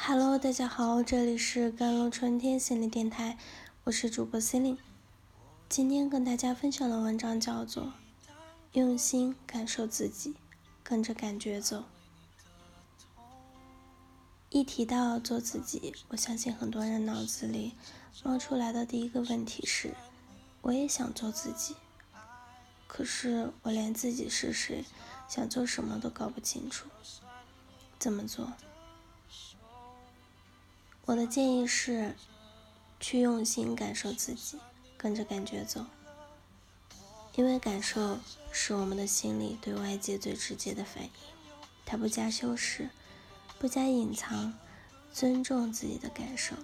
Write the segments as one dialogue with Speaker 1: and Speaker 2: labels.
Speaker 1: Hello，大家好，这里是甘露春天心理电台，我是主播 c e l i n e 今天跟大家分享的文章叫做《用心感受自己，跟着感觉走》。一提到做自己，我相信很多人脑子里冒出来的第一个问题是：我也想做自己，可是我连自己是谁、想做什么都搞不清楚，怎么做？我的建议是，去用心感受自己，跟着感觉走。因为感受是我们的心里对外界最直接的反应，它不加修饰，不加隐藏，尊重自己的感受，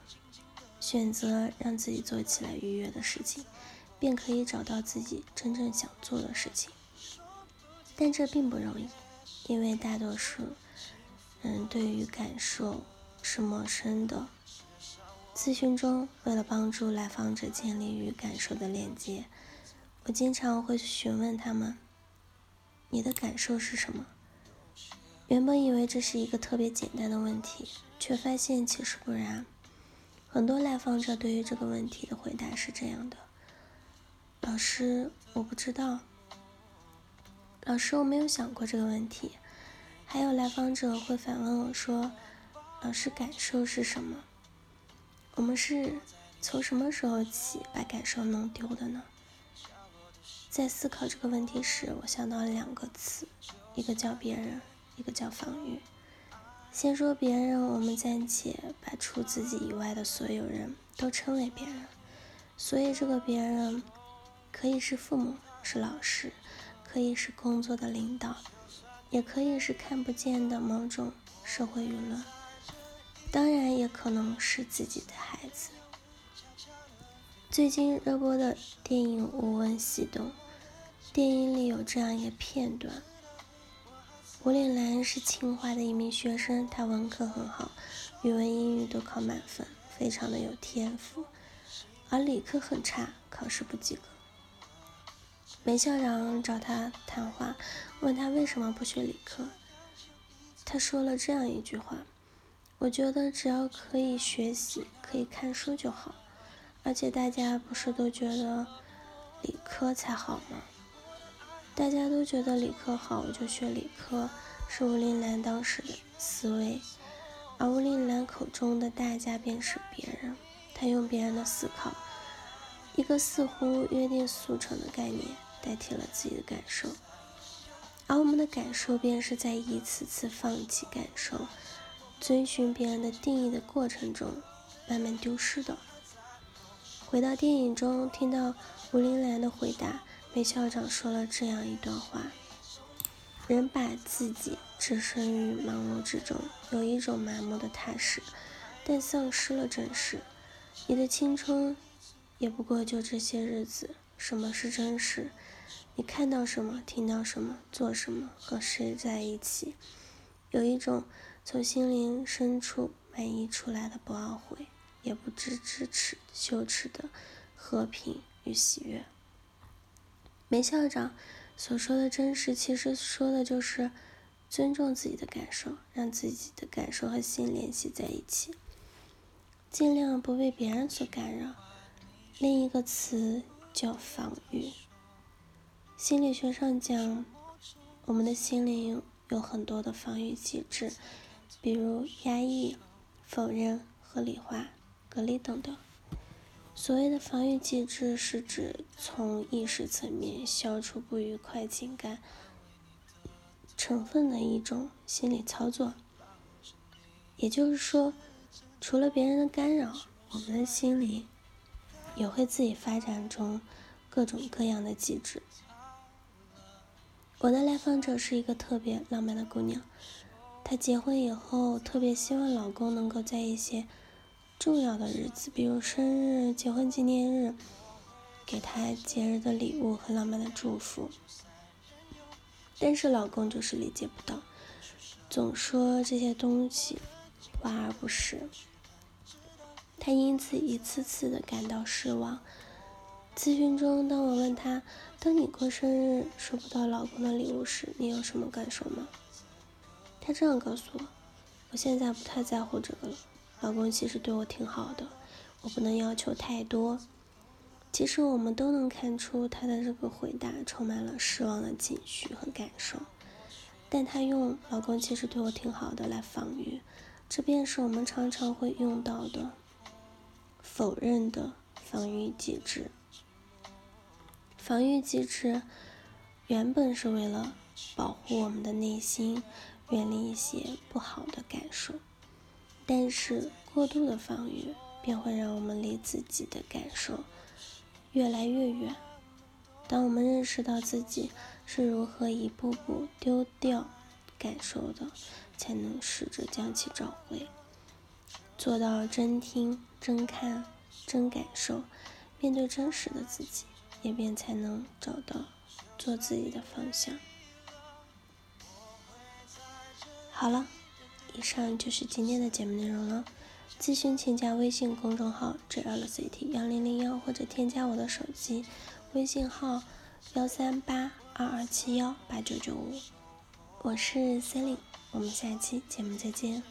Speaker 1: 选择让自己做起来愉悦的事情，便可以找到自己真正想做的事情。但这并不容易，因为大多数人对于感受是陌生的。咨询中，为了帮助来访者建立与感受的链接，我经常会询问他们：“你的感受是什么？”原本以为这是一个特别简单的问题，却发现其实不然。很多来访者对于这个问题的回答是这样的：“老师，我不知道。”“老师，我没有想过这个问题。”还有来访者会反问我说：“老师，感受是什么？”我们是从什么时候起把感受弄丢的呢？在思考这个问题时，我想到了两个词，一个叫别人，一个叫防御。先说别人，我们暂且把除自己以外的所有人都称为别人。所以这个别人可以是父母，是老师，可以是工作的领导，也可以是看不见的某种社会舆论。当然也可能是自己的孩子。最近热播的电影《无问西东》，电影里有这样一个片段：吴岭澜是清华的一名学生，他文科很好，语文、英语都考满分，非常的有天赋，而理科很差，考试不及格。梅校长找他谈话，问他为什么不学理科，他说了这样一句话。我觉得只要可以学习，可以看书就好。而且大家不是都觉得理科才好吗？大家都觉得理科好，我就学理科，是吴林兰当时的思维。而吴林兰口中的大家便是别人，他用别人的思考，一个似乎约定俗成的概念，代替了自己的感受。而我们的感受，便是在一次次放弃感受。遵循别人的定义的过程中，慢慢丢失的。回到电影中，听到吴林兰的回答，梅校长说了这样一段话：人把自己置身于忙碌之中，有一种麻木的踏实，但丧失了真实。你的青春也不过就这些日子。什么是真实？你看到什么，听到什么，做什么，和谁在一起？有一种。从心灵深处满溢出来的不懊悔，也不知支持羞耻的和平与喜悦。梅校长所说的真实，其实说的就是尊重自己的感受，让自己的感受和心联系在一起，尽量不被别人所干扰。另一个词叫防御。心理学上讲，我们的心灵有很多的防御机制。比如压抑、否认、合理化、隔离等等。所谓的防御机制，是指从意识层面消除不愉快情感成分的一种心理操作。也就是说，除了别人的干扰，我们的心里也会自己发展中各种各样的机制。我的来访者是一个特别浪漫的姑娘。她结婚以后，特别希望老公能够在一些重要的日子，比如生日、结婚纪念日，给她节日的礼物和浪漫的祝福。但是老公就是理解不到，总说这些东西华而不实。她因此一次次的感到失望。咨询中，当我问她：“当你过生日收不到老公的礼物时，你有什么感受吗？”他这样告诉我：“我现在不太在乎这个了。老公其实对我挺好的，我不能要求太多。其实我们都能看出他的这个回答充满了失望的情绪和感受，但他用“老公其实对我挺好的”来防御，这便是我们常常会用到的否认的防御机制。防御机制原本是为了保护我们的内心，远离一些不好的感受，但是过度的防御便会让我们离自己的感受越来越远。当我们认识到自己是如何一步步丢掉感受的，才能试着将其找回，做到真听、真看、真感受，面对真实的自己。也便才能找到做自己的方向。好了，以上就是今天的节目内容了。咨询请加微信公众号 “jlct 幺零零幺”或者添加我的手机微信号幺三八二二七幺八九九五。我是 Selin，我们下期节目再见。